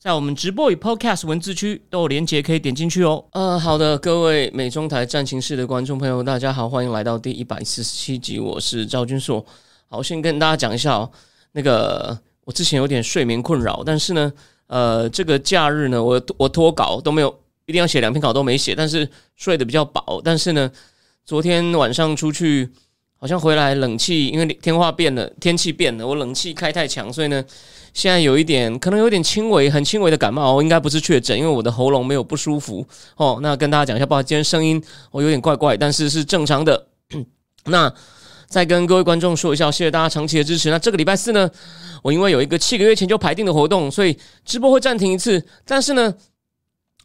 在我们直播与 Podcast 文字区都有连结，可以点进去哦。呃，好的，各位美中台战情室的观众朋友，大家好，欢迎来到第一百四十七集，我是赵君硕。好，先跟大家讲一下哦，那个我之前有点睡眠困扰，但是呢，呃，这个假日呢，我我拖稿都没有，一定要写两篇稿都没写，但是睡得比较饱。但是呢，昨天晚上出去，好像回来冷气，因为天化变了，天气变了，我冷气开太强，所以呢。现在有一点，可能有点轻微、很轻微的感冒，应该不是确诊，因为我的喉咙没有不舒服哦。那跟大家讲一下，不好意思，今天声音我有点怪怪，但是是正常的。那再跟各位观众说一下，谢谢大家长期的支持。那这个礼拜四呢，我因为有一个七个月前就排定的活动，所以直播会暂停一次。但是呢，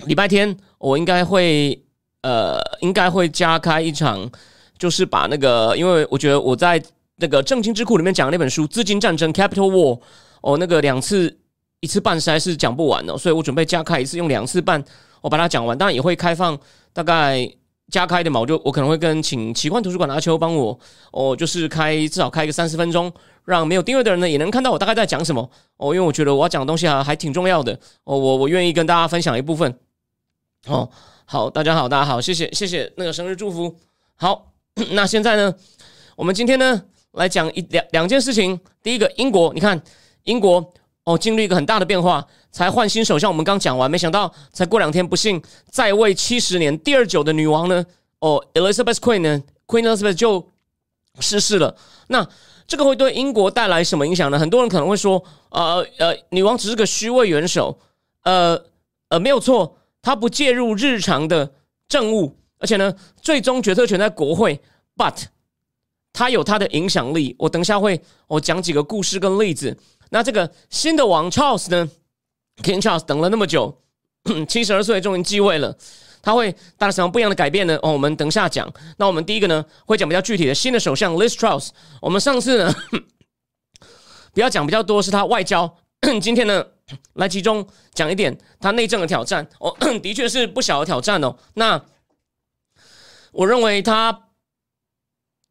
礼拜天我应该会呃，应该会加开一场，就是把那个，因为我觉得我在那个正经智库里面讲的那本书《资金战争》（Capital War）。哦，那个两次一次半实在是讲不完哦，所以我准备加开一次，用两次半我把它讲完。当然也会开放大概加开的嘛，我就我可能会跟请奇幻图书馆的阿秋帮我哦，就是开至少开一个三十分钟，让没有订阅的人呢也能看到我大概在讲什么哦，因为我觉得我要讲的东西还还挺重要的哦，我我愿意跟大家分享一部分哦。好，大家好，大家好，谢谢谢谢那个生日祝福。好，那现在呢，我们今天呢来讲一两两件事情。第一个，英国，你看。英国哦，经历一个很大的变化，才换新首相。我们刚讲完，没想到才过两天，不幸在位七十年第二久的女王呢，哦，Elizabeth Queen 呢，Queen Elizabeth 就逝世了。那这个会对英国带来什么影响呢？很多人可能会说，呃呃，女王只是个虚位元首，呃呃，没有错，她不介入日常的政务，而且呢，最终决策权在国会。But 她有她的影响力。我等一下会我讲几个故事跟例子。那这个新的王 Charles 呢？King Charles 等了那么久，七十二岁终于继位了，他会带来什么不一样的改变呢？哦，我们等下讲。那我们第一个呢，会讲比较具体的新的首相 Liz Truss。我们上次呢，不要讲比较多是他外交，今天呢，来集中讲一点他内政的挑战。哦，的确是不小的挑战哦。那我认为他，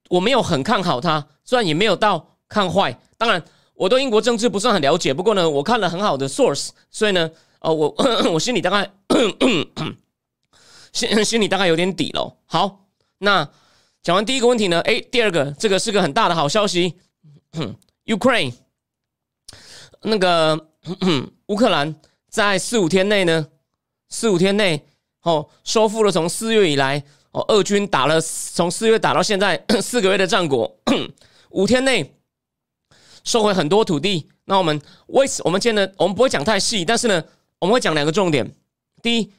我没有很看好他，虽然也没有到看坏，当然。我对英国政治不算很了解，不过呢，我看了很好的 source，所以呢，哦，我 我心里大概 心心里大概有点底了。好，那讲完第一个问题呢，哎，第二个这个是个很大的好消息，Ukraine 那个乌克兰在四五天内呢，四五天内哦收复了从四月以来哦俄军打了从四月打到现在四个月的战果，五天内。收回很多土地，那我们为此我们今天呢，我们不会讲太细，但是呢，我们会讲两个重点。第一，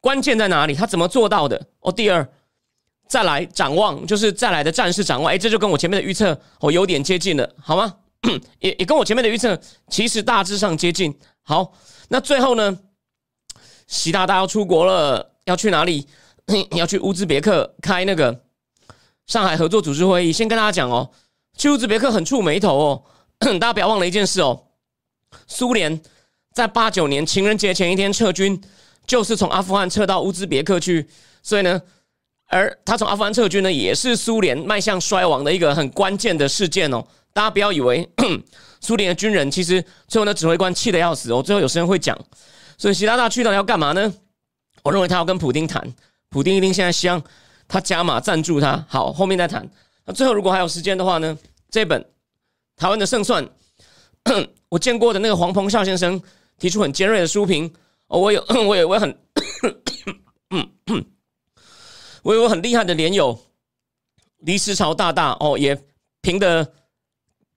关键在哪里？他怎么做到的？哦，第二，再来展望，就是再来的战事展望。哎，这就跟我前面的预测哦有点接近了，好吗？也也跟我前面的预测其实大致上接近。好，那最后呢，习大大要出国了，要去哪里？要去乌兹别克开那个上海合作组织会议。先跟大家讲哦，去乌兹别克很触眉头哦。大家不要忘了一件事哦，苏联在八九年情人节前一天撤军，就是从阿富汗撤到乌兹别克去。所以呢，而他从阿富汗撤军呢，也是苏联迈向衰亡的一个很关键的事件哦。大家不要以为 苏联的军人其实最后呢指挥官气得要死哦。最后有时间会讲，所以习大大去到底要干嘛呢？我认为他要跟普京谈，普京一定现在希望他加码赞助他。好，后面再谈。那最后如果还有时间的话呢，这本。台湾的胜算，我见过的那个黄鹏孝先生提出很尖锐的书评哦，我有 我有我很，我有我很厉害的连友黎时潮大大哦，也评的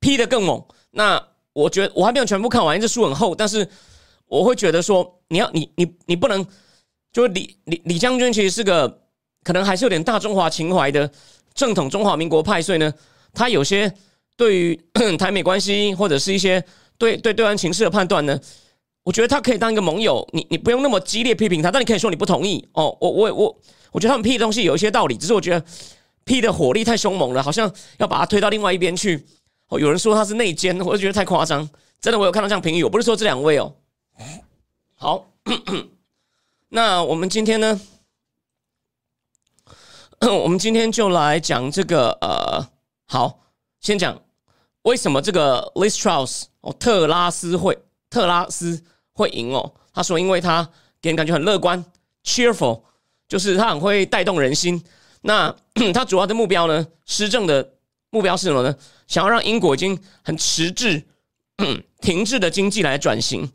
批的更猛。那我觉得我还没有全部看完，这书很厚，但是我会觉得说，你要你你你不能，就李李李将军其实是个可能还是有点大中华情怀的正统中华民国派，所以呢，他有些。对于 台美关系或者是一些对对对岸情势的判断呢，我觉得他可以当一个盟友，你你不用那么激烈批评他，但你可以说你不同意哦。我我我我觉得他们批的东西有一些道理，只是我觉得批的火力太凶猛了，好像要把它推到另外一边去。哦，有人说他是内奸，我就觉得太夸张。真的，我有看到这样评语，我不是说这两位哦。好，那我们今天呢？我们今天就来讲这个呃，好，先讲为什么这个 Liz Truss 哦，特拉斯会特拉斯会赢哦。他说，因为他给人感觉很乐观，cheerful，就是他很会带动人心。那 他主要的目标呢，施政的目标是什么呢？想要让英国已经很迟滞、停滞的经济来转型。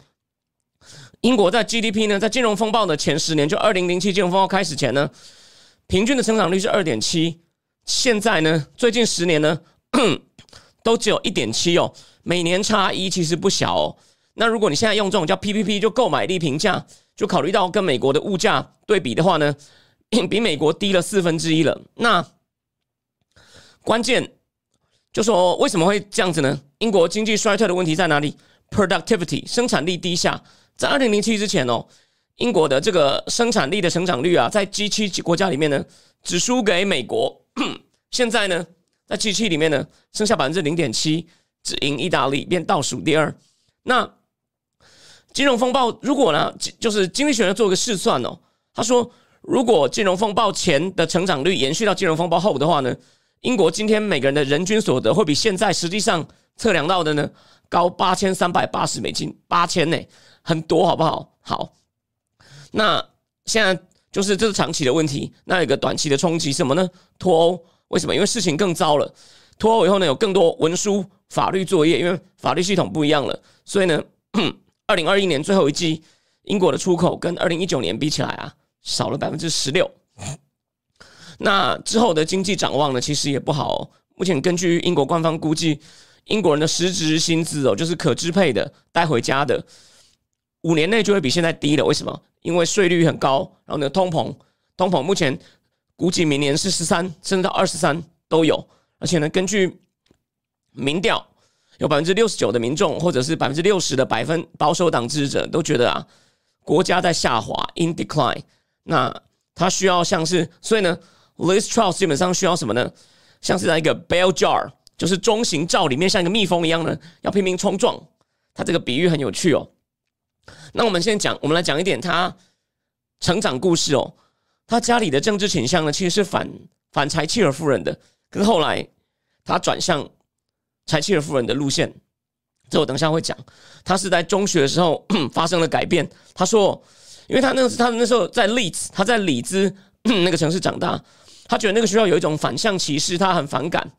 英国在 GDP 呢，在金融风暴的前十年，就二零零七金融风暴开始前呢。平均的成长率是二点七，现在呢，最近十年呢，都只有一点七哦，每年差一其实不小哦。那如果你现在用这种叫 PPP，就购买力评价，就考虑到跟美国的物价对比的话呢，比美国低了四分之一了。那关键就说为什么会这样子呢？英国经济衰退的问题在哪里？Productivity 生产力低下，在二零零七之前哦。英国的这个生产力的成长率啊，在 G 七国家里面呢，只输给美国。现在呢，在 G 七里面呢，剩下百分之零点七，只赢意大利，变倒数第二。那金融风暴如果呢，就是经济学家做个试算哦，他说，如果金融风暴前的成长率延续到金融风暴后的话呢，英国今天每个人的人均所得会比现在实际上测量到的呢高八千三百八十美金，八千呢，很多好不好？好。那现在就是这是长期的问题，那有个短期的冲击什么呢？脱欧？为什么？因为事情更糟了。脱欧以后呢，有更多文书法律作业，因为法律系统不一样了，所以呢，二零二一年最后一季英国的出口跟二零一九年比起来啊，少了百分之十六。那之后的经济展望呢，其实也不好。目前根据英国官方估计，英国人的实质薪资哦，就是可支配的带回家的，五年内就会比现在低了。为什么？因为税率很高，然后呢，通膨，通膨目前估计明年是十三，甚至到二十三都有。而且呢，根据民调，有百分之六十九的民众，或者是百分之六十的百分保守党支持者都觉得啊，国家在下滑，in decline。那他需要像是，所以呢，Liz Truss 基本上需要什么呢？像是在一个 bell jar，就是中型罩里面，像一个蜜蜂一样呢，要拼命冲撞。他这个比喻很有趣哦。那我们先讲，我们来讲一点他成长故事哦。他家里的政治倾向呢，其实是反反柴契尔夫人的。可是后来他转向柴契尔夫人的路线，这我等下会讲。他是在中学的时候 发生了改变。他说，因为他那他那时候在利兹，他在里兹 那个城市长大，他觉得那个学校有一种反向歧视，他很反感。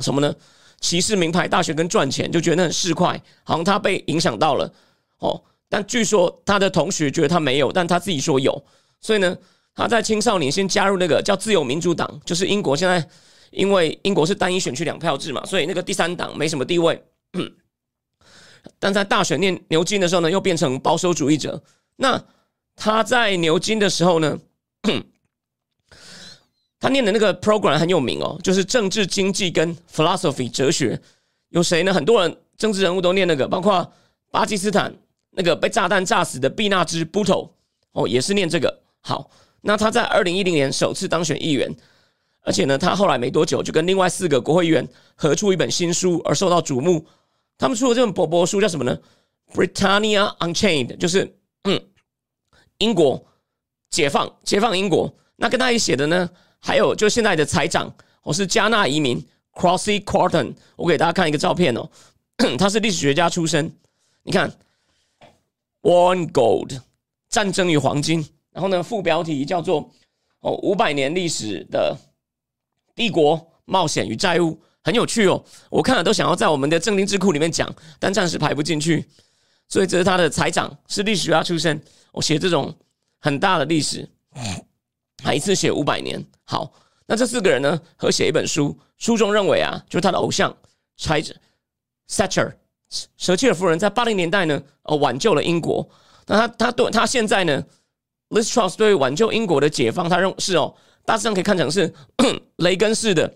什么呢？歧视名牌大学跟赚钱，就觉得那很市侩，好像他被影响到了。哦，但据说他的同学觉得他没有，但他自己说有，所以呢，他在青少年先加入那个叫自由民主党，就是英国现在因为英国是单一选区两票制嘛，所以那个第三党没什么地位。但在大选念牛津的时候呢，又变成保守主义者。那他在牛津的时候呢，他念的那个 program 很有名哦，就是政治经济跟 philosophy 哲学。有谁呢？很多人政治人物都念那个，包括巴基斯坦。那个被炸弹炸死的毕纳兹·布头哦，也是念这个。好，那他在二零一零年首次当选议员，而且呢，他后来没多久就跟另外四个国会议员合出一本新书，而受到瞩目。他们出的这本薄薄书叫什么呢？Britannia Unchained，就是嗯，英国解放，解放英国。那跟他一起写的呢，还有就现在的财长，我是加纳移民 Crossy Quarton。我给大家看一个照片哦，他是历史学家出身，你看。War and Gold，战争与黄金。然后呢，副标题叫做“哦，五百年历史的帝国冒险与债务”，很有趣哦。我看了都想要在我们的正经智库里面讲，但暂时排不进去。所以这是他的财长，是历史学家出身。我写这种很大的历史，还一次写五百年。好，那这四个人呢，合写一本书，书中认为啊，就是他的偶像，猜着 Thatcher。舍切尔夫人在八零年代呢，呃，挽救了英国。那他他对他现在呢，Liz Truss 对挽救英国的解放，他认是哦，大致上可以看成是 雷根式的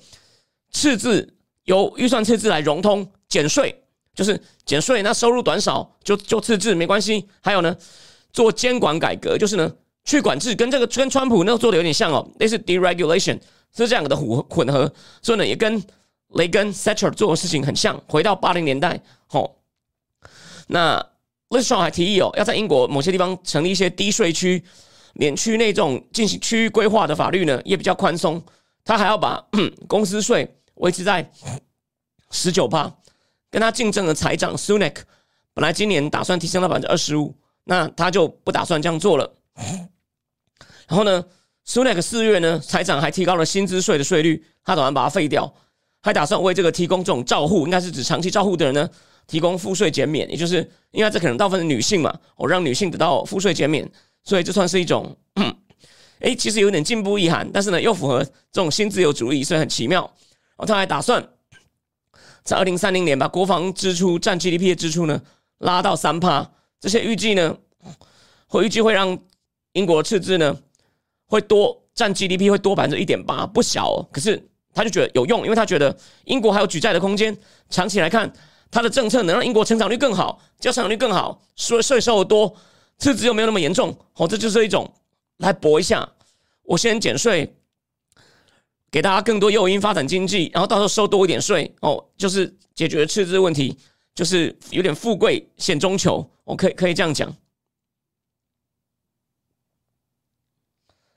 赤字，由预算赤字来融通减税，就是减税，那收入短少就就赤字没关系。还有呢，做监管改革，就是呢，去管制，跟这个跟川普那个做的有点像哦，类似 deregulation 是这样的混混合，所以呢也跟雷根 Thatcher 做的事情很像。回到八零年代，吼，那 l i s t r a w 还提议哦，要在英国某些地方成立一些低税区、连区内这种进行区域规划的法律呢，也比较宽松。他还要把 公司税维持在十九趴，跟他竞争的财长 Sunak 本来今年打算提升到百分之二十五，那他就不打算这样做了。然后呢，Sunak 四月呢，财长还提高了薪资税的税率，他打算把它废掉，还打算为这个提供这种照护，应该是指长期照护的人呢，提供赋税减免，也就是因为这可能大部分是女性嘛，我让女性得到赋税减免，所以这算是一种，哎，其实有点进步意涵，但是呢，又符合这种新自由主义，所以很奇妙。然后他还打算在二零三零年把国防支出占 GDP 的支出呢拉到三趴，这些预计呢，会预计会让英国赤字呢。会多占 GDP 会多百分之一点八，不小。哦。可是他就觉得有用，因为他觉得英国还有举债的空间。长期来看，他的政策能让英国成长率更好，交成长率更好，税税收多，赤字又没有那么严重。哦，这就是一种来搏一下。我先减税，给大家更多诱因发展经济，然后到时候收多一点税。哦，就是解决赤字问题，就是有点富贵险中求。我可以可以这样讲。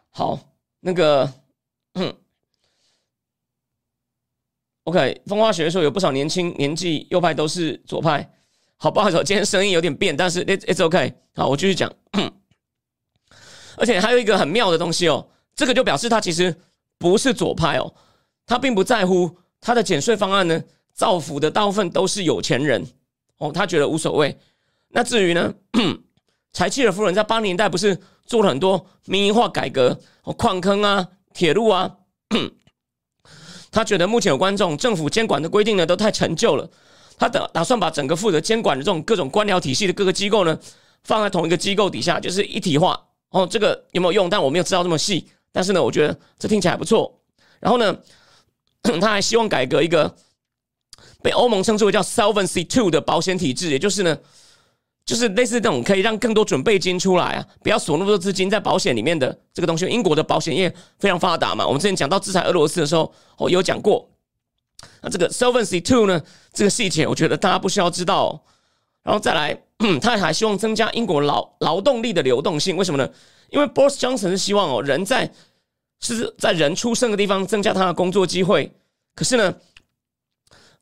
好，那个，OK，风花雪月说有不少年轻年纪右派都是左派。好，不好意思，今天声音有点变，但是 it's it's OK。好，我继续讲。而且还有一个很妙的东西哦，这个就表示他其实不是左派哦，他并不在乎他的减税方案呢，造福的大部分都是有钱人哦，他觉得无所谓。那至于呢，柴契尔夫人在八十年代不是？做了很多民营化改革，矿坑啊、铁路啊，他觉得目前有观众政府监管的规定呢，都太陈旧了。他打打算把整个负责监管的这种各种官僚体系的各个机构呢，放在同一个机构底下，就是一体化。哦，这个有没有用？但我没有知道这么细。但是呢，我觉得这听起来不错。然后呢，他还希望改革一个被欧盟称之为叫 Solvency Two 的保险体制，也就是呢。就是类似这种可以让更多准备金出来啊，不要锁那么多资金在保险里面的这个东西。英国的保险业非常发达嘛，我们之前讲到制裁俄罗斯的时候，哦有讲过。那这个 Solvency Two 呢，这个细节我觉得大家不需要知道。然后再来，他还希望增加英国劳劳动力的流动性，为什么呢？因为 Boris Johnson 是希望哦人在是在人出生的地方增加他的工作机会，可是呢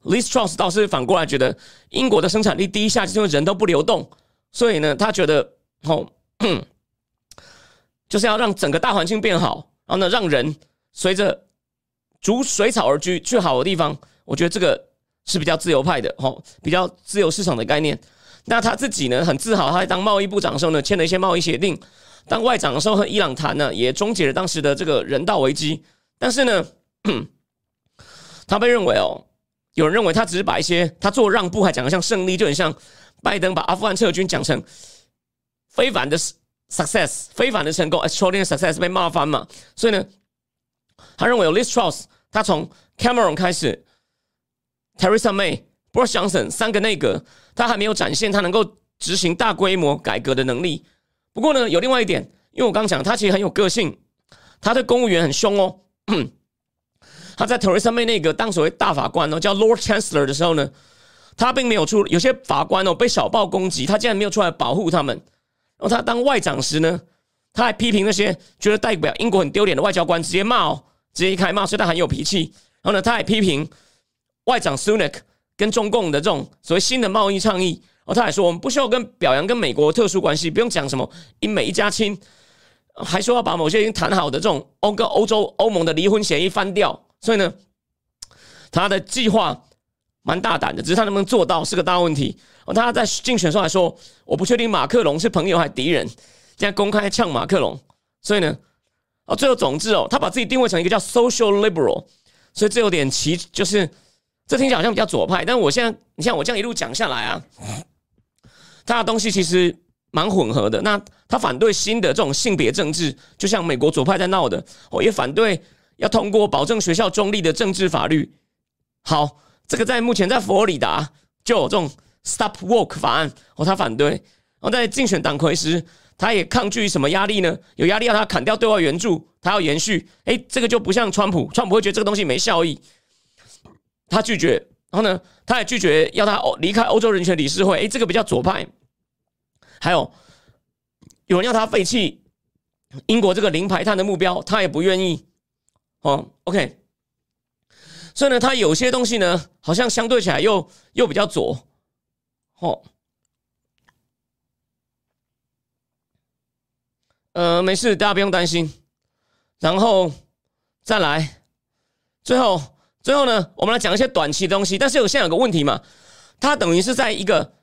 ？Liz Truss 倒是反过来觉得，英国的生产力低下，就是因为人都不流动，所以呢，他觉得哦，就是要让整个大环境变好，然后呢，让人随着逐水草而居，去好的地方。我觉得这个是比较自由派的，哦，比较自由市场的概念。那他自己呢，很自豪，他在当贸易部长的时候呢，签了一些贸易协定；当外长的时候和伊朗谈呢，也终结了当时的这个人道危机。但是呢，他被认为哦。有人认为他只是把一些他做让步，还讲的像胜利，就很像拜登把阿富汗撤军讲成非凡的 success，非凡的成功，extraordinary success 被骂翻嘛。所以呢，他认为有 Liz Truss，他从 Cameron 开始，Teresa May、Boris Johnson 三个内阁，他还没有展现他能够执行大规模改革的能力。不过呢，有另外一点，因为我刚刚讲他其实很有个性，他对公务员很凶哦。他在 Theresa May 那个当所谓大法官哦，叫 Lord Chancellor 的时候呢，他并没有出有些法官哦被小报攻击，他竟然没有出来保护他们。然后他当外长时呢，他还批评那些觉得代表英国很丢脸的外交官，直接骂哦，直接一开骂，所以他很有脾气。然后呢，他还批评外长 Sunak 跟中共的这种所谓新的贸易倡议。然后他还说，我们不需要跟表扬跟美国特殊关系，不用讲什么英美一家亲，还说要把某些已经谈好的这种欧跟欧洲欧盟的离婚协议翻掉。所以呢，他的计划蛮大胆的，只是他能不能做到是个大问题。哦，他在竞选时候还说，我不确定马克龙是朋友还是敌人，现在公开呛马克龙。所以呢，哦，最后总之哦，他把自己定位成一个叫 social liberal，所以这有点奇，就是这听起来好像比较左派。但我现在，你像我这样一路讲下来啊，他的东西其实蛮混合的。那他反对新的这种性别政治，就像美国左派在闹的，我也反对。要通过保证学校中立的政治法律，好，这个在目前在佛罗里达就有这种 Stop Work 法案，哦，他反对。然后在竞选党魁时，他也抗拒什么压力呢？有压力要他砍掉对外援助，他要延续。哎，这个就不像川普，川普会觉得这个东西没效益，他拒绝。然后呢，他也拒绝要他离开欧洲人权理事会。哎，这个比较左派。还有有人要他废弃英国这个零排碳的目标，他也不愿意。哦，OK。所以呢，他有些东西呢，好像相对起来又又比较左。哦。呃，没事，大家不用担心。然后再来，最后最后呢，我们来讲一些短期的东西。但是有现在有个问题嘛，它等于是在一个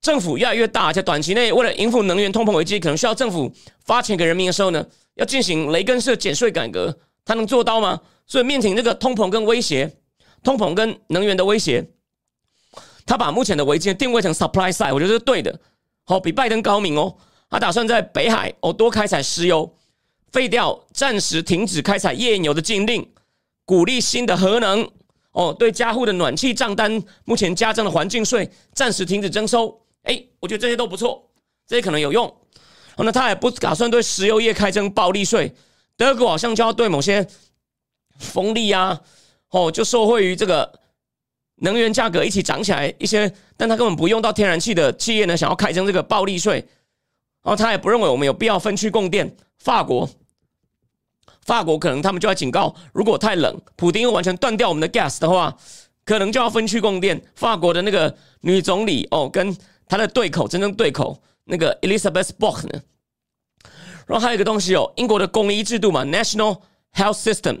政府越来越大，而且短期内为了应付能源通膨危机，可能需要政府发钱给人民的时候呢，要进行雷根式减税改革，它能做到吗？所以面临这个通膨跟威胁，通膨跟能源的威胁，他把目前的危机定位成 supply side，我觉得是对的。好，比拜登高明哦。他打算在北海哦多开采石油，废掉暂时停止开采页岩油的禁令，鼓励新的核能哦。对家户的暖气账单目前加征的环境税暂时停止征收。哎，我觉得这些都不错，这些可能有用。哦，那他也不打算对石油业开征暴利税。德国好像就要对某些风力啊，哦，就受惠于这个能源价格一起涨起来一些，但他根本不用到天然气的企业呢，想要开征这个暴利税。然后他也不认为我们有必要分区供电。法国，法国可能他们就要警告，如果太冷，普丁又完全断掉我们的 gas 的话，可能就要分区供电。法国的那个女总理哦，跟她的对口，真正对口那个 Elizabeth Bork 呢。然后还有一个东西哦，英国的公医制度嘛，National Health System，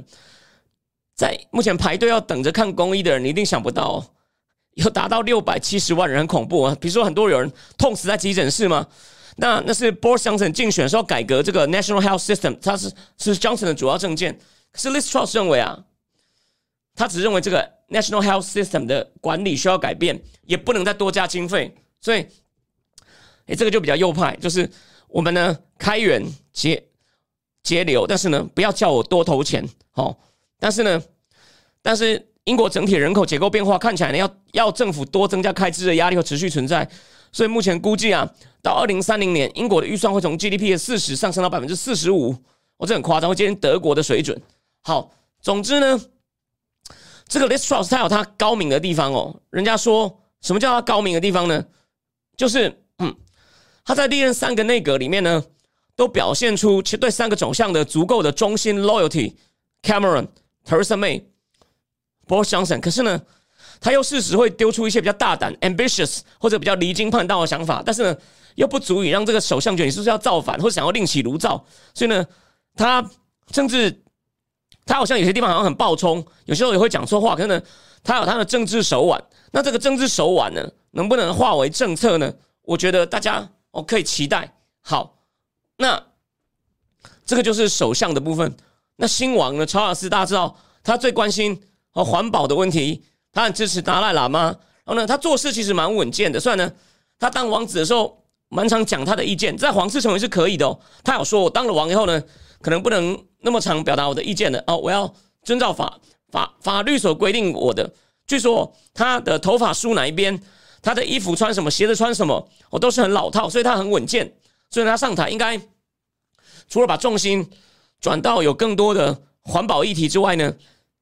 在目前排队要等着看公医的人，你一定想不到，有达到六百七十万人，很恐怖啊！比如说很多有人痛死在急诊室吗？那那是 Boris Johnson 竞选时候改革这个 National Health System，他是是 Johnson 的主要政见。可是 Liz Truss 认为啊，他只认为这个 National Health System 的管理需要改变，也不能再多加经费。所以，哎，这个就比较右派，就是我们呢开源节节流，但是呢不要叫我多投钱，好。但是呢，但是英国整体人口结构变化看起来呢，要要政府多增加开支的压力会持续存在。所以目前估计啊，到二零三零年，英国的预算会从 GDP 的四十上升到百分之四十五，哦，这很夸张，会接近德国的水准。好，总之呢，这个 Liz Truss 他有他高明的地方哦。人家说什么叫他高明的地方呢？就是嗯，他在历任三个内阁里面呢，都表现出其实对三个走向的足够的忠心 loyalty。Cameron、Theresa May、Boris Johnson，可是呢？他又适时会丢出一些比较大胆、ambitious 或者比较离经叛道的想法，但是呢，又不足以让这个首相觉得你是不是要造反或者想要另起炉灶。所以呢，他甚至他好像有些地方好像很暴冲，有时候也会讲错话。可是呢，他有他的政治手腕。那这个政治手腕呢，能不能化为政策呢？我觉得大家哦可以期待。好，那这个就是首相的部分。那新王呢，查尔斯大家知道，他最关心和环保的问题。他很支持达赖喇嘛，然后呢，他做事其实蛮稳健的。虽然呢，他当王子的时候蛮常讲他的意见，在皇室成为是可以的哦。他有说，我当了王以后呢，可能不能那么常表达我的意见的哦，我要遵照法法法律所规定我的。据说他的头发梳哪一边，他的衣服穿什么，鞋子穿什么，我都是很老套，所以他很稳健。所以他上台应该除了把重心转到有更多的环保议题之外呢？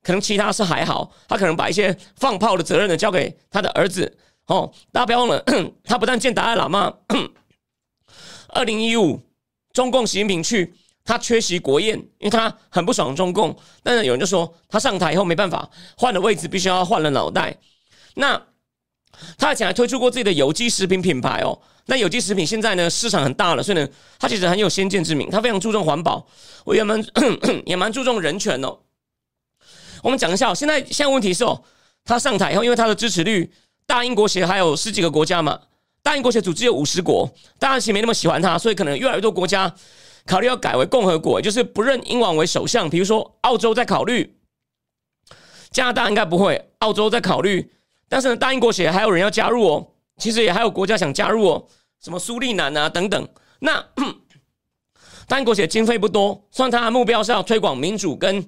可能其他是还好，他可能把一些放炮的责任呢交给他的儿子。哦，大家不要忘了，他不但见达赖喇嘛，二零一五中共习近平去，他缺席国宴，因为他很不爽中共。但是有人就说，他上台以后没办法，换了位置必须要换了脑袋。那他以前还推出过自己的有机食品品牌哦。那有机食品现在呢市场很大了，所以呢，他其实很有先见之明，他非常注重环保，我也蛮 也蛮注重人权哦。我们讲一下哦，现在现在问题是哦，他上台以后，因为他的支持率，大英国协还有十几个国家嘛，大英国协组织有五十国，大家其实没那么喜欢他，所以可能越来越多国家考虑要改为共和国，就是不认英王为首相。比如说澳洲在考虑，加拿大应该不会，澳洲在考虑，但是呢，大英国协还有人要加入哦，其实也还有国家想加入哦，什么苏利南啊等等。那 大英国协经费不多，虽然他的目标是要推广民主跟。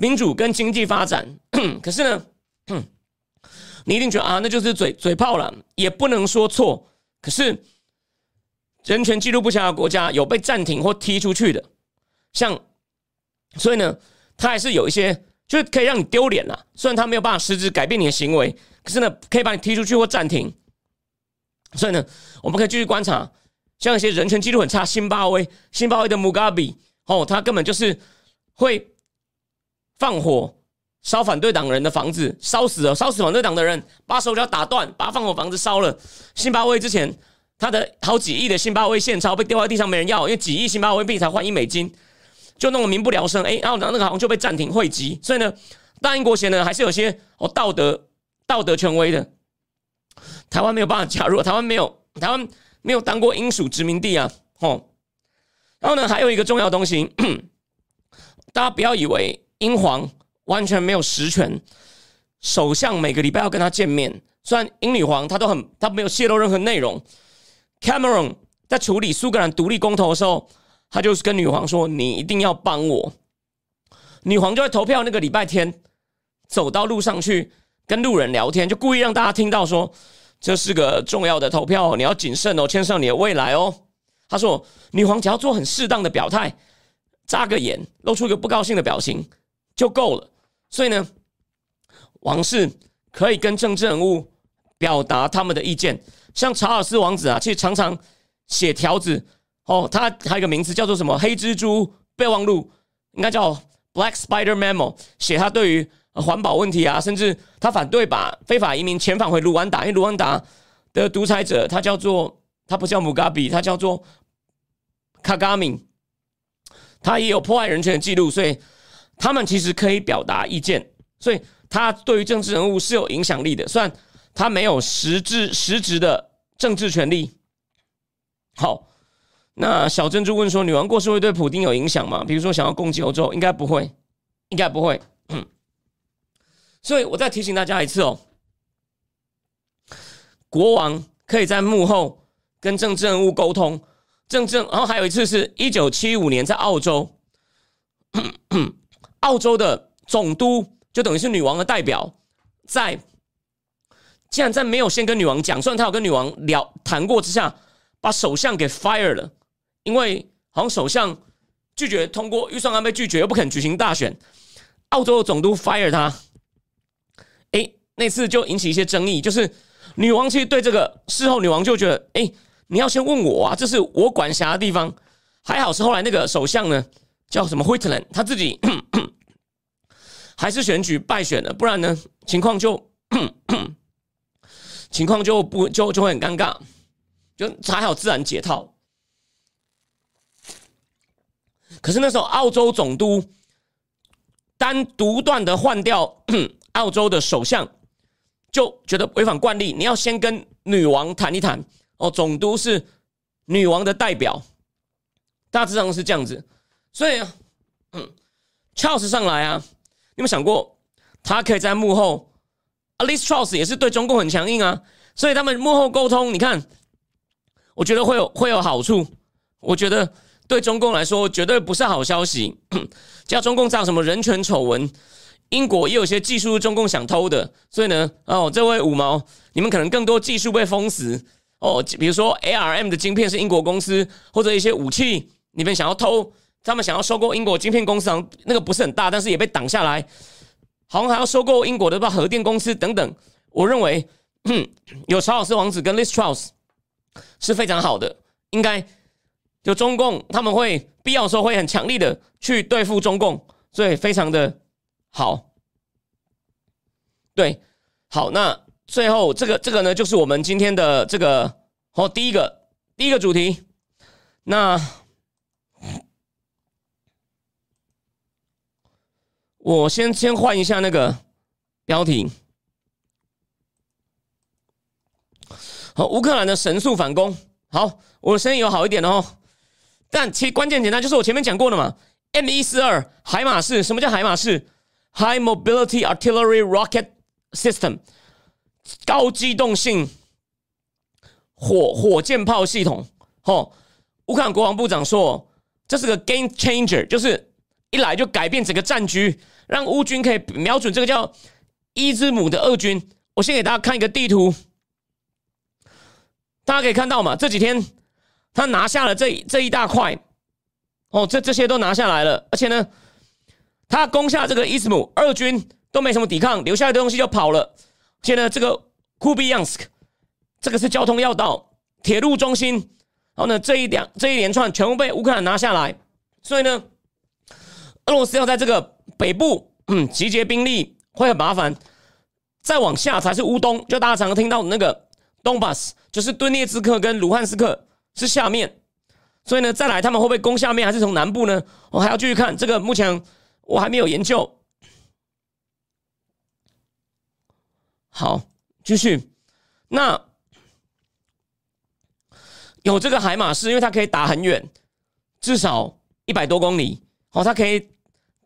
民主跟经济发展，可是呢，你一定觉得啊，那就是嘴嘴炮了，也不能说错。可是人权记录不强的国家有被暂停或踢出去的，像，所以呢，他还是有一些，就是可以让你丢脸啦。虽然他没有办法实质改变你的行为，可是呢，可以把你踢出去或暂停。所以呢，我们可以继续观察，像一些人权记录很差，辛巴威，辛巴威的穆嘎比，哦，他根本就是会放火烧反对党人的房子，烧死了，烧死反对党的人，把手脚打断，把放火房子烧了。辛巴威之前。他的好几亿的辛巴威现钞被丢在地上，没人要，因为几亿辛巴威币才换一美金，就弄得民不聊生。哎，然后然后那个好像就被暂停汇集。所以呢，大英国贤呢还是有些哦道德道德权威的。台湾没有办法加入，台湾没有台湾没有当过英属殖民地啊，吼。然后呢，还有一个重要东西，大家不要以为英皇完全没有实权，首相每个礼拜要跟他见面，虽然英女皇她都很她没有泄露任何内容。Cameron 在处理苏格兰独立公投的时候，他就是跟女皇说：“你一定要帮我。”女皇就在投票那个礼拜天，走到路上去跟路人聊天，就故意让大家听到说：“这是个重要的投票，你要谨慎哦，牵涉你的未来哦。”他说：“女皇只要做很适当的表态，眨个眼，露出一个不高兴的表情就够了。”所以呢，王室可以跟政治人物表达他们的意见。像查尔斯王子啊，其实常常写条子。哦，他还有一个名字叫做什么“黑蜘蛛备忘录”，应该叫 “Black Spider Memo”，写他对于环保问题啊，甚至他反对把非法移民遣返回卢旺达，因为卢旺达的独裁者他叫做他不叫姆嘎比，他叫做卡加米，他也有破坏人权的记录，所以他们其实可以表达意见，所以他对于政治人物是有影响力的，虽然。他没有实质实质的政治权利。好，那小珍珠问说：“女王过世会对普京有影响吗？比如说想要攻击欧洲，应该不会，应该不会。”所以，我再提醒大家一次哦，国王可以在幕后跟政治人物沟通，政治。然后还有一次是一九七五年在澳洲，澳洲的总督就等于是女王的代表在。竟然在没有先跟女王讲，虽然他有跟女王聊谈过之下，把首相给 fire 了，因为好像首相拒绝通过预算案被拒绝，又不肯举行大选，澳洲的总督 fire 他，哎，那次就引起一些争议，就是女王其实对这个事后，女王就觉得，哎，你要先问我啊，这是我管辖的地方，还好是后来那个首相呢叫什么 Whitland，他自己 还是选举败选了，不然呢情况就。情况就不就就会很尴尬，就还好自然解套。可是那时候澳洲总督单独断的换掉 澳洲的首相，就觉得违反惯例。你要先跟女王谈一谈哦，总督是女王的代表，大致上是这样子。所以啊，嗯，Charles 上来啊，你有没有想过他可以在幕后？a l i c e Charles 也是对中共很强硬啊，所以他们幕后沟通，你看，我觉得会有会有好处。我觉得对中共来说绝对不是好消息。叫中共造什么人权丑闻，英国也有些技术中共想偷的，所以呢，哦，这位五毛，你们可能更多技术被封死哦，比如说 ARM 的晶片是英国公司，或者一些武器你们想要偷，他们想要收购英国晶片公司，那个不是很大，但是也被挡下来。好像还要收购英国的吧核电公司等等，我认为 有查尔斯王子跟 Liz Truss 是非常好的，应该就中共他们会必要时候会很强力的去对付中共，所以非常的好。对，好，那最后这个这个呢，就是我们今天的这个哦第一个第一个主题，那。我先先换一下那个标题。好，乌克兰的神速反攻。好，我的声音有好一点哦。但其实关键简单，就是我前面讲过的嘛。M 一四二海马式，什么叫海马式？High Mobility Artillery Rocket System，高机动性火火箭炮系统。哦，乌克兰国防部长说，这是个 Game Changer，就是一来就改变整个战局。让乌军可以瞄准这个叫伊兹姆的俄军。我先给大家看一个地图，大家可以看到嘛？这几天他拿下了这这一大块，哦，这这些都拿下来了，而且呢，他攻下这个伊斯姆，二军都没什么抵抗，留下来的东西就跑了。现在这个库比扬斯克，这个是交通要道、铁路中心，然后呢，这一两这一连串全部被乌克兰拿下来，所以呢，俄罗斯要在这个北部嗯集结兵力会很麻烦，再往下才是乌东，就大家常常听到的那个东巴斯，就是顿涅茨克跟卢汉斯克。是下面，所以呢，再来他们会不会攻下面，还是从南部呢？我还要继续看这个，目前我还没有研究。好，继续。那有这个海马士，因为它可以打很远，至少一百多公里。哦，它可以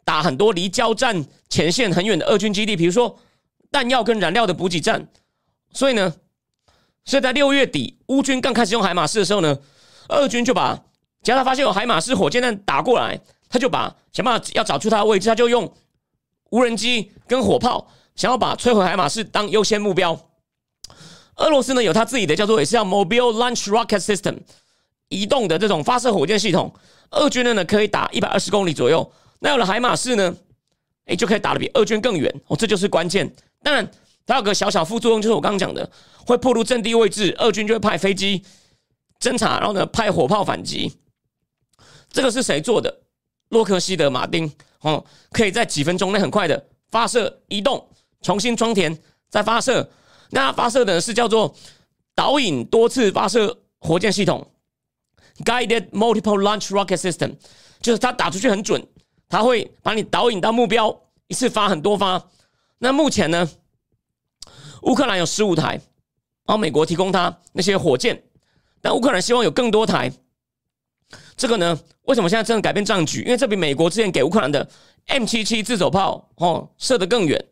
打很多离交战前线很远的俄军基地，比如说弹药跟燃料的补给站。所以呢。所以在六月底，乌军刚开始用海马斯的时候呢，俄军就把，只要他发现有海马斯火箭弹打过来，他就把想办法要找出它的位置，他就用无人机跟火炮，想要把摧毁海马斯当优先目标。俄罗斯呢有他自己的叫做也是叫 Mobile Launch Rocket System，移动的这种发射火箭系统。俄军呢呢可以打一百二十公里左右，那有了海马式呢，哎就可以打得比二军更远哦，这就是关键。当然。它有个小小副作用，就是我刚刚讲的，会破入阵地位置，二军就会派飞机侦察，然后呢派火炮反击。这个是谁做的？洛克希德马丁哦，可以在几分钟内很快的发射、移动、重新装填、再发射。那发射的是叫做导引多次发射火箭系统 （Guided Multiple Launch Rocket System），就是它打出去很准，它会把你导引到目标，一次发很多发。那目前呢？乌克兰有十五台，然后美国提供他那些火箭，但乌克兰希望有更多台。这个呢，为什么现在真的改变战局？因为这比美国之前给乌克兰的 M 七七自走炮哦射得更远。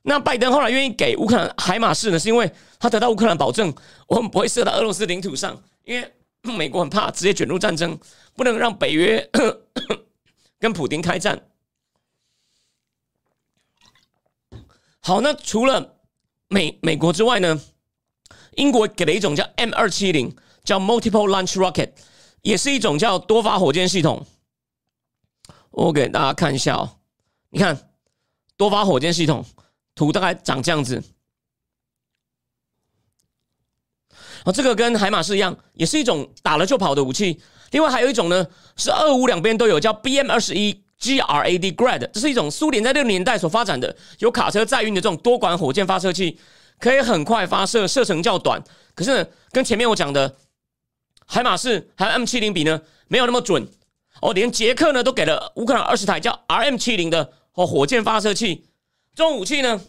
那拜登后来愿意给乌克兰海马士呢，是因为他得到乌克兰保证，我们不会射到俄罗斯领土上，因为美国很怕直接卷入战争，不能让北约跟普京开战。好，那除了。美美国之外呢，英国给了一种叫 M 二七零，叫 Multiple Launch Rocket，也是一种叫多发火箭系统。我给大家看一下哦，你看多发火箭系统图大概长这样子。哦，这个跟海马士一样，也是一种打了就跑的武器。另外还有一种呢，是二五两边都有，叫 BM 二十一。Grad Grad，这是一种苏联在六年代所发展的有卡车载运的这种多管火箭发射器，可以很快发射，射程较短。可是呢，跟前面我讲的海马式还有 M 七零比呢，没有那么准。哦，连捷克呢都给了乌克兰二十台叫 RM 七零的哦火箭发射器。这种武器呢，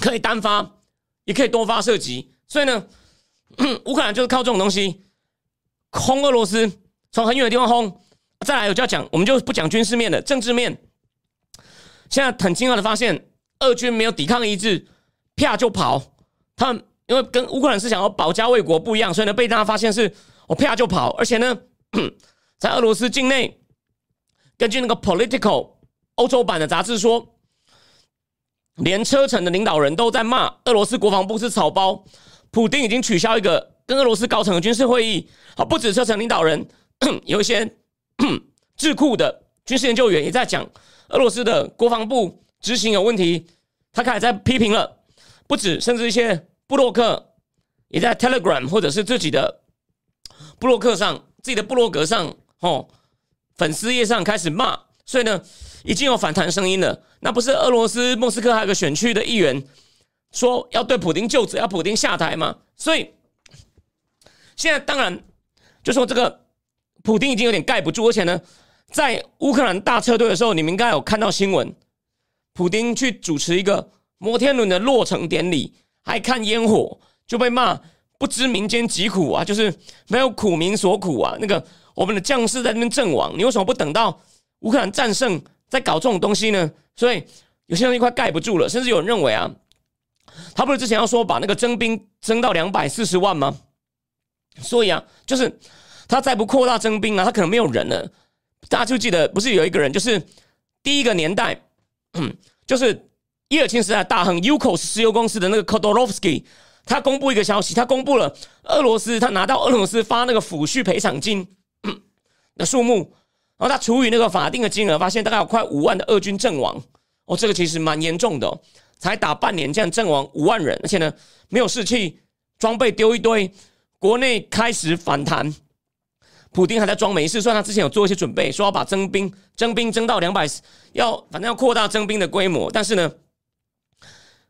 可以单发，也可以多发射击。所以呢，乌克兰就是靠这种东西轰俄罗斯，从很远的地方轰。再来，我就要讲，我们就不讲军事面的，政治面。现在很惊讶的发现，俄军没有抵抗意志，啪就跑。他们因为跟乌克兰是想要保家卫国不一样，所以呢，被大家发现是我啪就跑。而且呢，在俄罗斯境内，根据那个 Political 欧洲版的杂志说，连车臣的领导人都在骂俄罗斯国防部是草包。普京已经取消一个跟俄罗斯高层的军事会议。好，不止车臣领导人，有一些。智库的军事研究员也在讲俄罗斯的国防部执行有问题，他开始在批评了，不止，甚至一些布洛克也在 Telegram 或者是自己的布洛克上、自己的布洛格上、哦粉丝页上开始骂，所以呢，已经有反弹声音了。那不是俄罗斯莫斯科还有个选区的议员说要对普京就职，要普京下台吗？所以现在当然就说这个。普京已经有点盖不住，而且呢，在乌克兰大撤退的时候，你们应该有看到新闻，普京去主持一个摩天轮的落成典礼，还看烟火，就被骂不知民间疾苦啊，就是没有苦民所苦啊。那个我们的将士在那边阵亡，你为什么不等到乌克兰战胜再搞这种东西呢？所以有些人快盖不住了，甚至有人认为啊，他不是之前要说把那个征兵征到两百四十万吗？所以啊，就是。他再不扩大征兵啊，他可能没有人了。大家就记得，不是有一个人，就是第一个年代，就是叶尔钦时代大亨 Ukos 石油公司的那个 Kodorovsky，他公布一个消息，他公布了俄罗斯他拿到俄罗斯发那个抚恤赔偿金的数目，然后他除以那个法定的金额，发现大概有快五万的俄军阵亡。哦，这个其实蛮严重的，才打半年，这样阵亡五万人，而且呢没有士气，装备丢一堆，国内开始反弹。普丁还在装没事，虽然他之前有做一些准备，说要把征兵征兵征到两百，要反正要扩大征兵的规模，但是呢，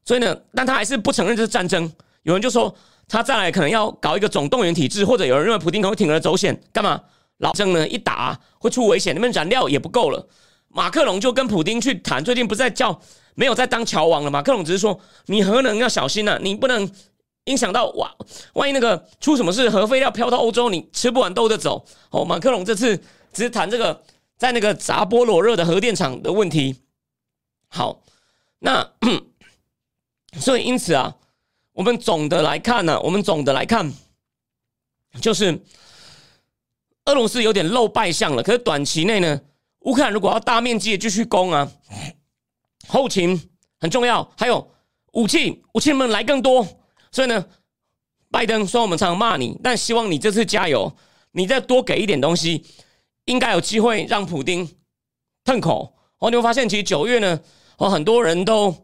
所以呢，但他还是不承认这是战争。有人就说他再来可能要搞一个总动员体制，或者有人认为普京可能会铤而走险，干嘛？老郑呢一打会出危险，那边燃料也不够了。马克龙就跟普京去谈，最近不是在叫没有在当桥王了。马克龙只是说你核能要小心呐，你不能影响到哇，万一那个出什么事，核废料飘到欧洲，你吃不完兜着走。哦，马克龙这次只是谈这个在那个扎波罗热的核电厂的问题。好，那 所以因此啊。我们总的来看呢，我们总的来看，就是俄罗斯有点露败相了。可是短期内呢，乌克兰如果要大面积的继续攻啊，后勤很重要，还有武器，武器们来更多。所以呢，拜登说我们常常骂你，但希望你这次加油，你再多给一点东西，应该有机会让普丁吞口。哦，你会发现，其实九月呢，哦，很多人都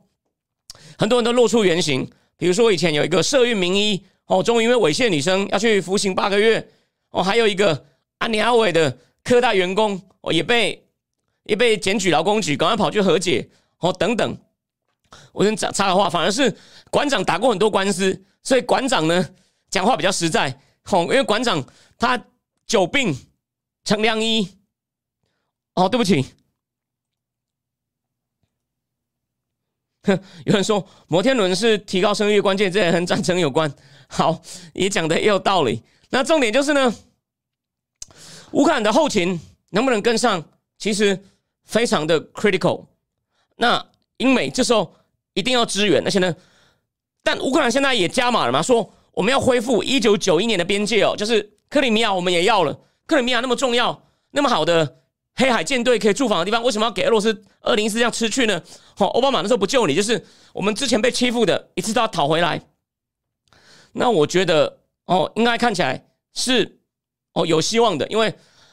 很多人都露出原形。比如说，以前有一个社运名医哦，终于因为猥亵女生要去服刑八个月哦，还有一个安尼阿伟的科大员工哦，也被也被检举劳工局，赶快跑去和解哦，等等。我先插插个话，反而是馆长打过很多官司，所以馆长呢讲话比较实在哦，因为馆长他久病成良医哦，对不起。哼有人说摩天轮是提高生育关键，这也和战争有关。好，也讲的也有道理。那重点就是呢，乌克兰的后勤能不能跟上，其实非常的 critical。那英美这时候一定要支援，而且呢，但乌克兰现在也加码了嘛，说我们要恢复一九九一年的边界哦，就是克里米亚我们也要了。克里米亚那么重要，那么好的。黑海舰队可以驻防的地方，为什么要给俄罗斯二零四这样吃去呢？好，奥巴马那时候不救你，就是我们之前被欺负的一次都要讨回来。那我觉得哦，应该看起来是哦有希望的，因为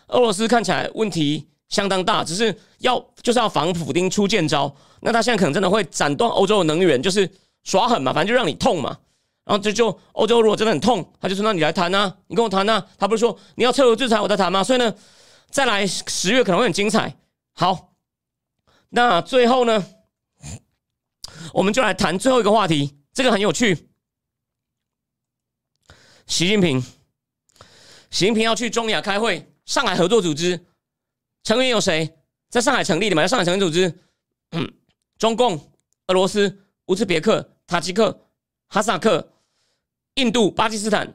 俄罗斯看起来问题相当大，只是要就是要防普丁出剑招。那他现在可能真的会斩断欧洲的能源，就是耍狠嘛，反正就让你痛嘛。然后就就欧洲如果真的很痛，他就说那你来谈呐，你跟我谈呐。他不是说你要撤回制裁我再谈吗？所以呢。再来十月可能会很精彩。好，那最后呢，我们就来谈最后一个话题，这个很有趣。习近平，习近平要去中亚开会，上海合作组织成员有谁？在上海成立的嘛？在上海成立组织，中共、俄罗斯、乌兹别克、塔吉克、哈萨克、印度、巴基斯坦，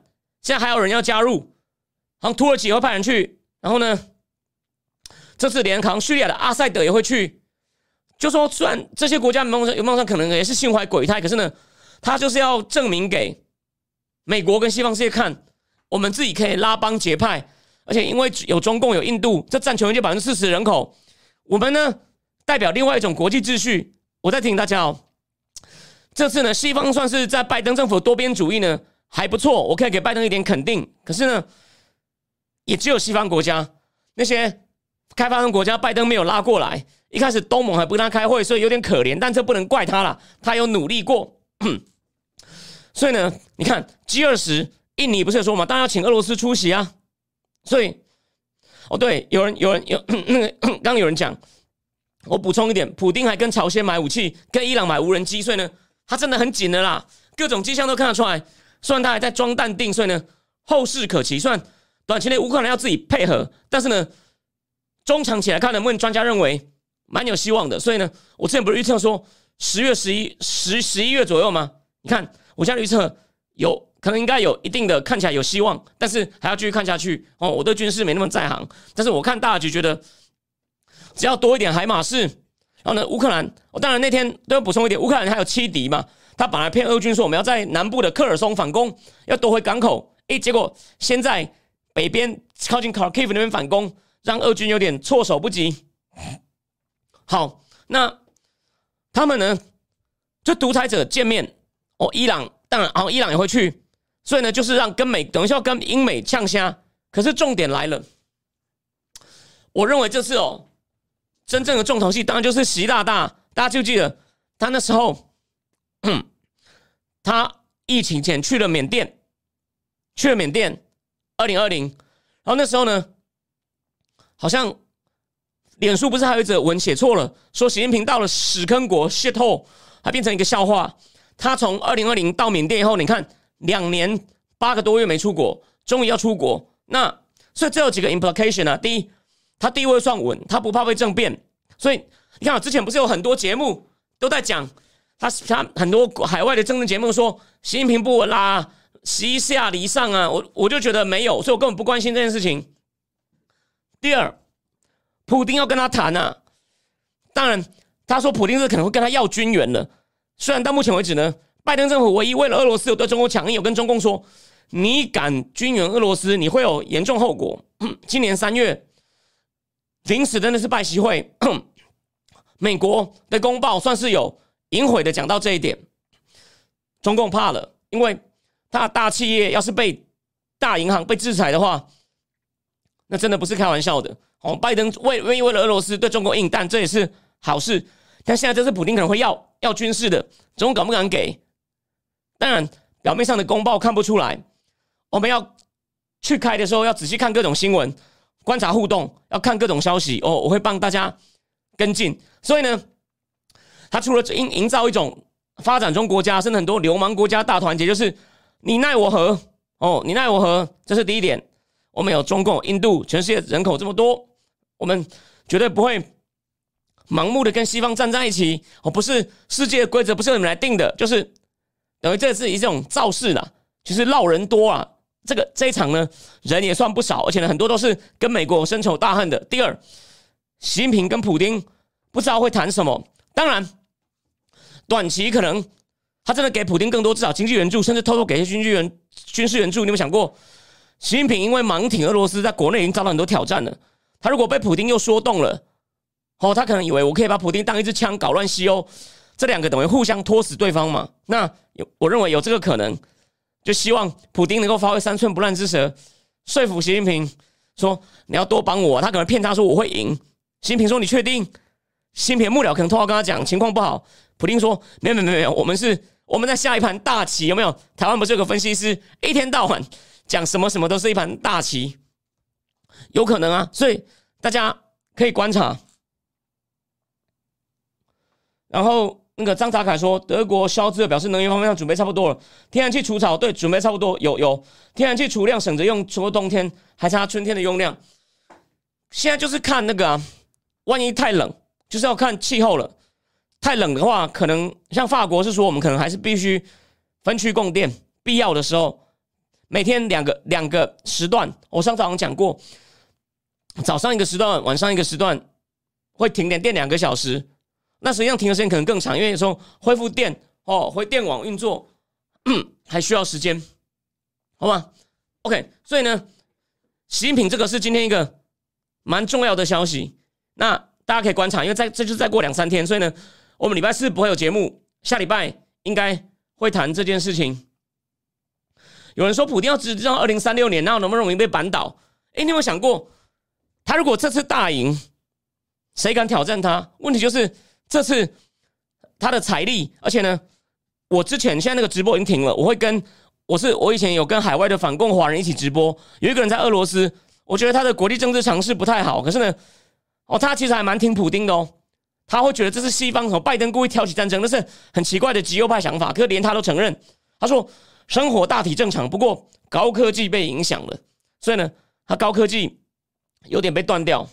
现在还有人要加入，好像土耳其会派人去，然后呢？这次连扛叙利亚的阿塞德也会去，就说虽然这些国家梦上有梦上可能也是心怀鬼胎，可是呢，他就是要证明给美国跟西方世界看，我们自己可以拉帮结派，而且因为有中共有印度，这占全世界百分之四十人口，我们呢代表另外一种国际秩序。我再提醒大家哦，这次呢，西方算是在拜登政府多边主义呢还不错，我可以给拜登一点肯定。可是呢，也只有西方国家那些。开发中国家，拜登没有拉过来。一开始东盟还不跟他开会，所以有点可怜。但这不能怪他了，他有努力过。所以呢，你看 G 二十，印尼不是说嘛，当然要请俄罗斯出席啊。所以，哦对，有人有人有那个刚刚有人讲，我补充一点，普丁还跟朝鲜买武器，跟伊朗买无人机，所以呢，他真的很紧的啦，各种迹象都看得出来。虽然他还在装淡定，所以呢，后事可期。虽然短期内乌克兰要自己配合，但是呢。中长期来看，能不能专家认为蛮有希望的？所以呢，我之前不是预测说十月、十一、十十一月左右吗？你看，我现在预测有可能应该有一定的看起来有希望，但是还要继续看下去哦。我对军事没那么在行，但是我看大局觉得只要多一点海马士，然后呢，乌克兰，我当然那天都要补充一点，乌克兰还有七敌嘛，他本来骗俄军说我们要在南部的科尔松反攻，要夺回港口，诶，结果先在北边靠近 Kharkiv 那边反攻。让俄军有点措手不及。好，那他们呢？就独裁者见面哦，伊朗当然，然后，伊朗也会去，所以呢，就是让跟美等一下跟英美呛虾。可是重点来了，我认为这次哦，真正的重头戏当然就是习大大。大家就记得他那时候，他疫情前去了缅甸，去了缅甸，二零二零，然后那时候呢，好像脸书不是还有一则文写错了，说习近平到了屎坑国 shit hole，还变成一个笑话。他从二零二零到缅甸以后，你看两年八个多月没出国，终于要出国。那所以这有几个 implication 啊？第一，他地位算稳，他不怕被政变，所以。你看，之前不是有很多节目都在讲他他很多海外的政治节目说习近平不稳啦，习下离上啊，我我就觉得没有，所以我根本不关心这件事情。第二，普京要跟他谈啊，当然他说普京是可能会跟他要军援了。虽然到目前为止呢，拜登政府唯一为了俄罗斯有对中国强硬，有跟中共说，你敢军援俄罗斯，你会有严重后果。今年三月临时真的是拜习会。美国的公报算是有隐晦的讲到这一点，中共怕了，因为他大企业要是被大银行被制裁的话，那真的不是开玩笑的。哦，拜登为愿意为了俄罗斯对中国硬，但这也是好事。但现在这是普京可能会要要军事的，中共敢不敢给？当然，表面上的公报看不出来。我们要去开的时候，要仔细看各种新闻，观察互动，要看各种消息。哦，我会帮大家。跟进，所以呢，他除了营营造一种发展中国家，甚至很多流氓国家大团结，就是你奈我何哦，你奈我何，这是第一点。我们有中共、印度，全世界人口这么多，我们绝对不会盲目的跟西方站在一起。哦，不是世界的规则不是你们来定的，就是等于这是一种造势啦，就是闹人多啊。这个这一场呢，人也算不少，而且呢，很多都是跟美国深仇大恨的。第二。习近平跟普京不知道会谈什么，当然，短期可能他真的给普京更多，至少经济援助，甚至偷偷给一些军事援军事援助。你有想过，习近平因为盲挺俄罗斯，在国内已经遭到很多挑战了。他如果被普京又说动了，哦，他可能以为我可以把普京当一支枪搞乱西欧，这两个等于互相拖死对方嘛？那有我认为有这个可能，就希望普京能够发挥三寸不烂之舌，说服习近平说你要多帮我。他可能骗他说我会赢。习近平说：“你确定？”新平幕僚可能通话跟他讲情况不好。普丁说：“没有没有没有，我们是我们在下一盘大棋，有没有？台湾不是有个分析师，一天到晚讲什么什么都是一盘大棋，有可能啊。所以大家可以观察。然后那个张达凯说，德国肖兹表示能源方面上准备差不多了，天然气除草对准备差不多，有有天然气储量省着用，除了冬天还差春天的用量。现在就是看那个啊。”万一太冷，就是要看气候了。太冷的话，可能像法国是说，我们可能还是必须分区供电，必要的时候每天两个两个时段。我上次好像讲过，早上一个时段，晚上一个时段会停电，电两个小时。那实际上停的时间可能更长，因为有时候恢复电哦，回电网运作还需要时间，好吧？OK，所以呢，习近平这个是今天一个蛮重要的消息。那大家可以观察，因为在这就是再过两三天，所以呢，我们礼拜四不会有节目，下礼拜应该会谈这件事情。有人说普京要直到二零三六年，那能不能容易被扳倒？哎，你有没有想过，他如果这次大赢，谁敢挑战他？问题就是这次他的财力，而且呢，我之前现在那个直播已经停了，我会跟我是我以前有跟海外的反共华人一起直播，有一个人在俄罗斯，我觉得他的国际政治尝试不太好，可是呢。哦，他其实还蛮听普丁的哦，他会觉得这是西方和拜登故意挑起战争，那是很奇怪的极右派想法。可是连他都承认，他说生活大体正常，不过高科技被影响了，所以呢，他高科技有点被断掉。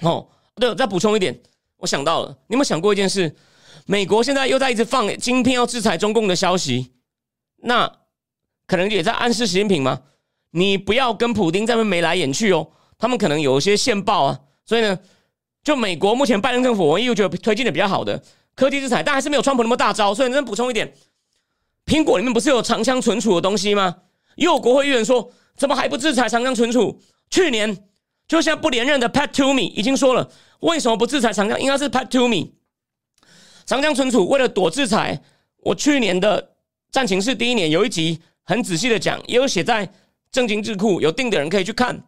哦，对，再补充一点，我想到了，你有没有想过一件事？美国现在又在一直放今天要制裁中共的消息，那可能也在暗示习近平吗？你不要跟普丁在那眉来眼去哦。他们可能有一些线报啊，所以呢，就美国目前拜登政府唯一觉得推进的比较好的科技制裁，但还是没有川普那么大招。所以，能补充一点，苹果里面不是有长枪存储的东西吗？又有国会议员说，怎么还不制裁长枪存储？去年就像不连任的 Pat Toomey 已经说了，为什么不制裁长江？应该是 Pat To Me 长江存储为了躲制裁，我去年的战情室第一年有一集很仔细的讲，也有写在正经智库，有订的人可以去看。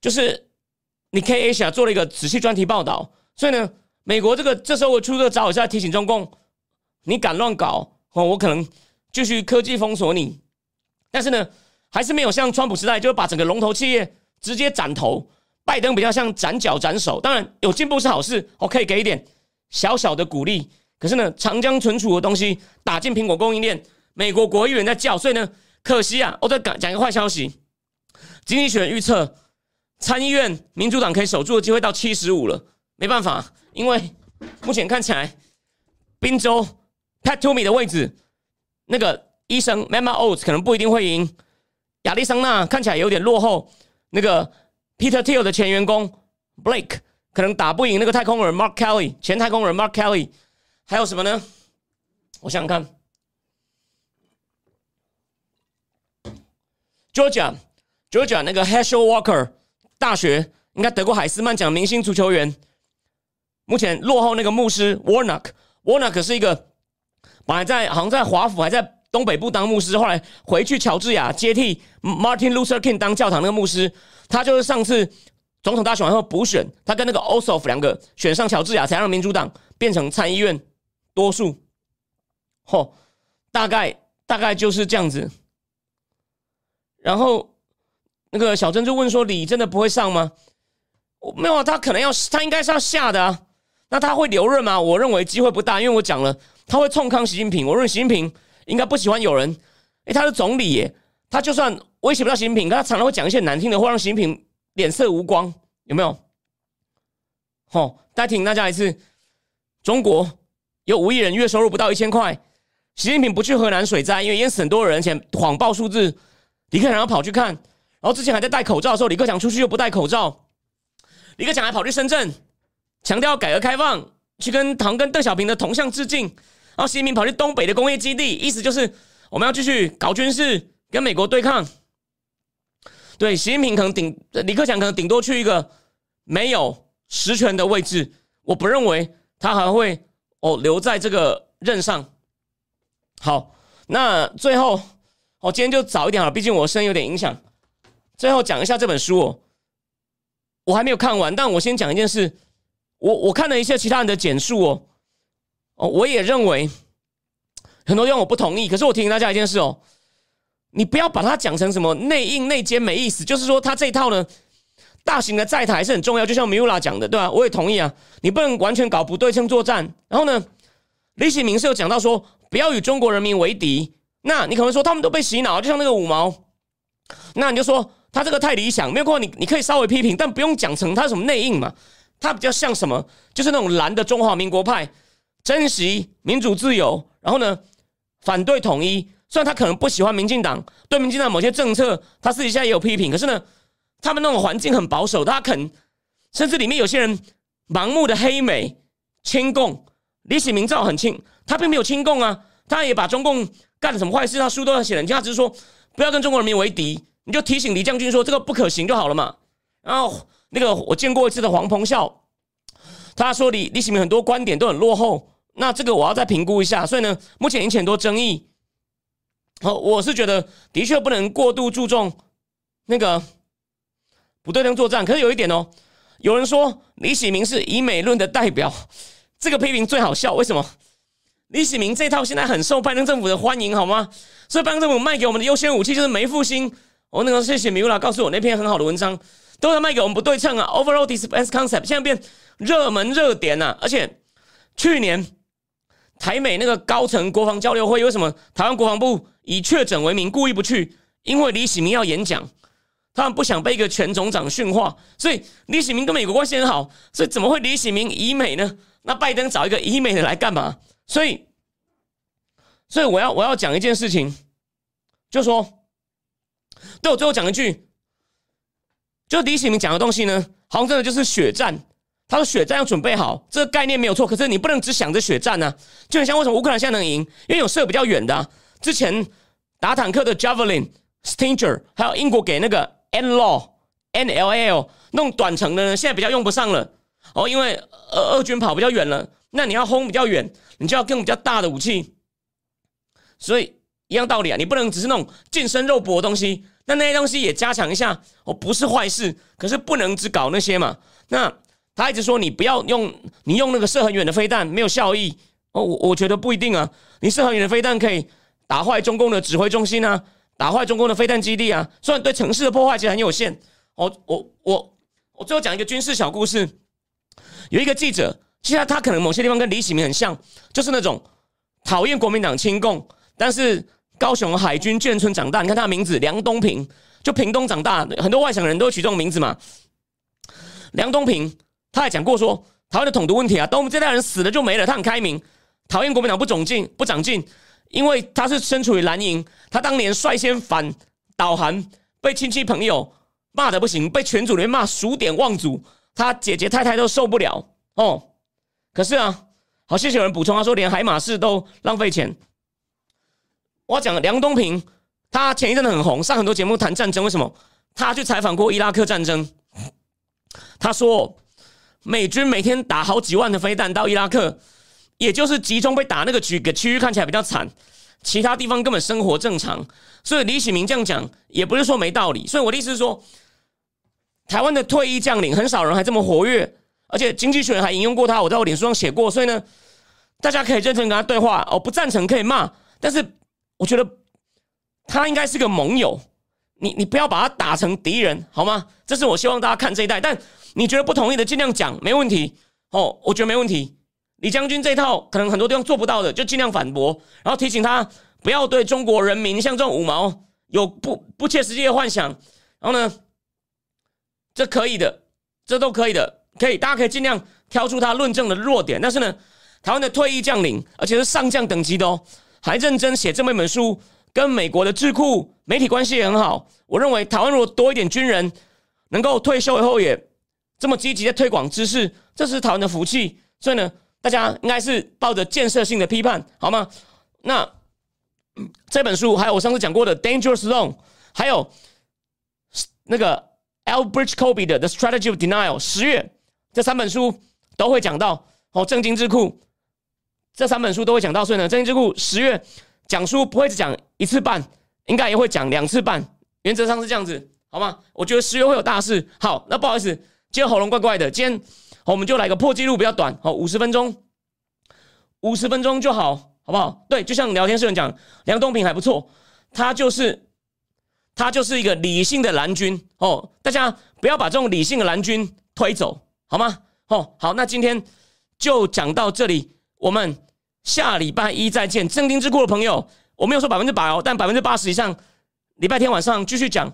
就是你 K Asia 做了一个仔细专题报道，所以呢，美国这个这时候我出个招，我是在提醒中共，你敢乱搞哦，我可能继续科技封锁你。但是呢，还是没有像川普时代，就是把整个龙头企业直接斩头。拜登比较像斩脚斩手，当然有进步是好事，我可以给一点小小的鼓励。可是呢，长江存储的东西打进苹果供应链，美国国议员在叫，所以呢，可惜啊，我再讲讲一个坏消息。经济学预测，参议院民主党可以守住的机会到七十五了。没办法，因为目前看起来，宾州 Pat Toomey 的位置，那个医生 Mama Oates 可能不一定会赢。亚利桑那看起来有点落后，那个。Peter Thiel 的前员工 Blake 可能打不赢那个太空人 Mark Kelly，前太空人 Mark Kelly，还有什么呢？我想想看，Georgia，Georgia 那个 Herschel Walker 大学应该得过海斯曼奖明星足球员，目前落后那个牧师 Warnock，Warnock 是一个本来在好像在华府还在东北部当牧师，后来回去乔治亚接替 Martin Luther King 当教堂那个牧师。他就是上次总统大选完后补选，他跟那个 Ossoff 两个选上乔治亚，才让民主党变成参议院多数。嚯，大概大概就是这样子。然后那个小珍就问说：“李真的不会上吗？”我没有啊，他可能要，他应该是要下的啊。那他会留任吗？我认为机会不大，因为我讲了，他会冲康习近平。我认为习近平应该不喜欢有人，哎，他是总理耶，他就算。威胁不到习近平，可他常常会讲一些难听的话，让习近平脸色无光，有没有？好，再提醒大家一次：中国有五亿人月收入不到一千块，习近平不去河南水灾，因为淹死很多人，且谎报数字，李克强要跑去看，然后之前还在戴口罩的时候，李克强出去又不戴口罩，李克强还跑去深圳强调改革开放，去跟唐跟邓小平的铜像致敬，然后习近平跑去东北的工业基地，意思就是我们要继续搞军事，跟美国对抗。对，习近平可能顶李克强可能顶多去一个没有实权的位置，我不认为他还会哦留在这个任上。好，那最后我今天就早一点好了，毕竟我声音有点影响。最后讲一下这本书，哦，我还没有看完，但我先讲一件事。我我看了一些其他人的简述哦，哦，我也认为很多地方我不同意，可是我提醒大家一件事哦。你不要把它讲成什么内应内奸没意思，就是说他这一套呢，大型的债台是很重要，就像米乌拉讲的，对吧？我也同意啊，你不能完全搞不对称作战。然后呢，李启明是有讲到说不要与中国人民为敌，那你可能说他们都被洗脑，就像那个五毛，那你就说他这个太理想，没有关系，你你可以稍微批评，但不用讲成他什么内应嘛，他比较像什么，就是那种蓝的中华民国派，珍惜民主自由，然后呢反对统一。虽然他可能不喜欢民进党，对民进党某些政策，他私底下也有批评。可是呢，他们那种环境很保守，他肯甚至里面有些人盲目的黑美亲共。李启明照很亲，他并没有亲共啊，他也把中共干了什么坏事，他书都要写人家只是说不要跟中国人民为敌，你就提醒李将军说这个不可行就好了嘛。然后那个我见过一次的黄鹏孝，他说李李启明很多观点都很落后，那这个我要再评估一下。所以呢，目前引起很多争议。好，我是觉得的确不能过度注重那个不对称作战。可是有一点哦，有人说李喜明是以美论的代表，这个批评最好笑。为什么？李喜明这套现在很受拜登政府的欢迎，好吗？所以拜登政府卖给我们的优先武器就是梅复兴。我那个谢谢米乌拉告诉我那篇很好的文章，都在卖给我们不对称啊，overall defense concept 现在变热门热点呐，而且去年台美那个高层国防交流会，为什么台湾国防部？以确诊为名，故意不去，因为李喜明要演讲，他们不想被一个前总长训话，所以李喜明跟美国关系很好，所以怎么会李喜明以美呢？那拜登找一个以美的来干嘛？所以，所以我要我要讲一件事情，就说，对我最后讲一句，就李喜明讲的东西呢，好像真的就是血战。他说血战要准备好，这个概念没有错，可是你不能只想着血战呢。就很像为什么乌克兰现在能赢，因为有射比较远的。之前打坦克的 Javelin、Stinger，还有英国给那个 NLAW、NLL 弄短程的呢，现在比较用不上了哦，因为呃俄军跑比较远了，那你要轰比较远，你就要更比较大的武器。所以一样道理啊，你不能只是那种近身肉搏的东西，那那些东西也加强一下哦，不是坏事，可是不能只搞那些嘛。那他一直说你不要用，你用那个射很远的飞弹没有效益哦，我我觉得不一定啊，你射很远的飞弹可以打坏中共的指挥中心啊，打坏中共的飞弹基地啊，虽然对城市的破坏其实很有限。哦，我我我最后讲一个军事小故事，有一个记者。其实他可能某些地方跟李喜明很像，就是那种讨厌国民党亲共，但是高雄海军眷村长大。你看他的名字梁东平，就屏东长大，很多外省人都会取这种名字嘛。梁东平他还讲过说，台湾的统独问题啊，等我们这代人死了就没了。他很开明，讨厌国民党不长进不长进，因为他是身处于蓝营，他当年率先反导韩，被亲戚朋友骂的不行，被全组人骂数典忘祖，他姐姐太太都受不了哦。可是啊，好，谢谢有人补充，他说连海马士都浪费钱。我要讲梁东平，他前一阵子很红，上很多节目谈战争。为什么？他去采访过伊拉克战争，他说美军每天打好几万的飞弹到伊拉克，也就是集中被打那个区个区域看起来比较惨，其他地方根本生活正常。所以李启明这样讲也不是说没道理。所以我的意思是说，台湾的退役将领很少人还这么活跃。而且经济学人还引用过他，我在我脸书上写过，所以呢，大家可以认真跟他对话。哦，不赞成可以骂，但是我觉得他应该是个盟友。你你不要把他打成敌人，好吗？这是我希望大家看这一代。但你觉得不同意的，尽量讲，没问题。哦，我觉得没问题。李将军这套可能很多地方做不到的，就尽量反驳，然后提醒他不要对中国人民像这种五毛有不不切实际的幻想。然后呢，这可以的，这都可以的。可以，大家可以尽量挑出他论证的弱点。但是呢，台湾的退役将领，而且是上将等级的哦，还认真写这么一本书，跟美国的智库媒体关系也很好。我认为台湾如果多一点军人，能够退休以后也这么积极的推广知识，这是台湾的福气。所以呢，大家应该是抱着建设性的批判，好吗？那这本书还有我上次讲过的《Dangerous Zone》，还有那个 Albert Kobe 的《The Strategy of Denial》，十月。这三本书都会讲到哦，正经智库这三本书都会讲到，所以呢，正经智库十月讲书不会只讲一次半，应该也会讲两次半，原则上是这样子，好吗？我觉得十月会有大事。好，那不好意思，今天喉咙怪怪的，今天我们就来个破纪录，比较短，好，五十分钟，五十分钟就好，好不好？对，就像聊天室人讲，梁东平还不错，他就是他就是一个理性的蓝军哦，大家不要把这种理性的蓝军推走。好吗？哦，好，那今天就讲到这里，我们下礼拜一再见。正丁之库的朋友，我没有说百分之百哦，但百分之八十以上，礼拜天晚上继续讲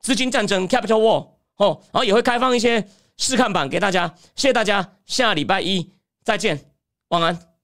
资金战争 （Capital War） 哦，然后也会开放一些试看版给大家。谢谢大家，下礼拜一再见，晚安。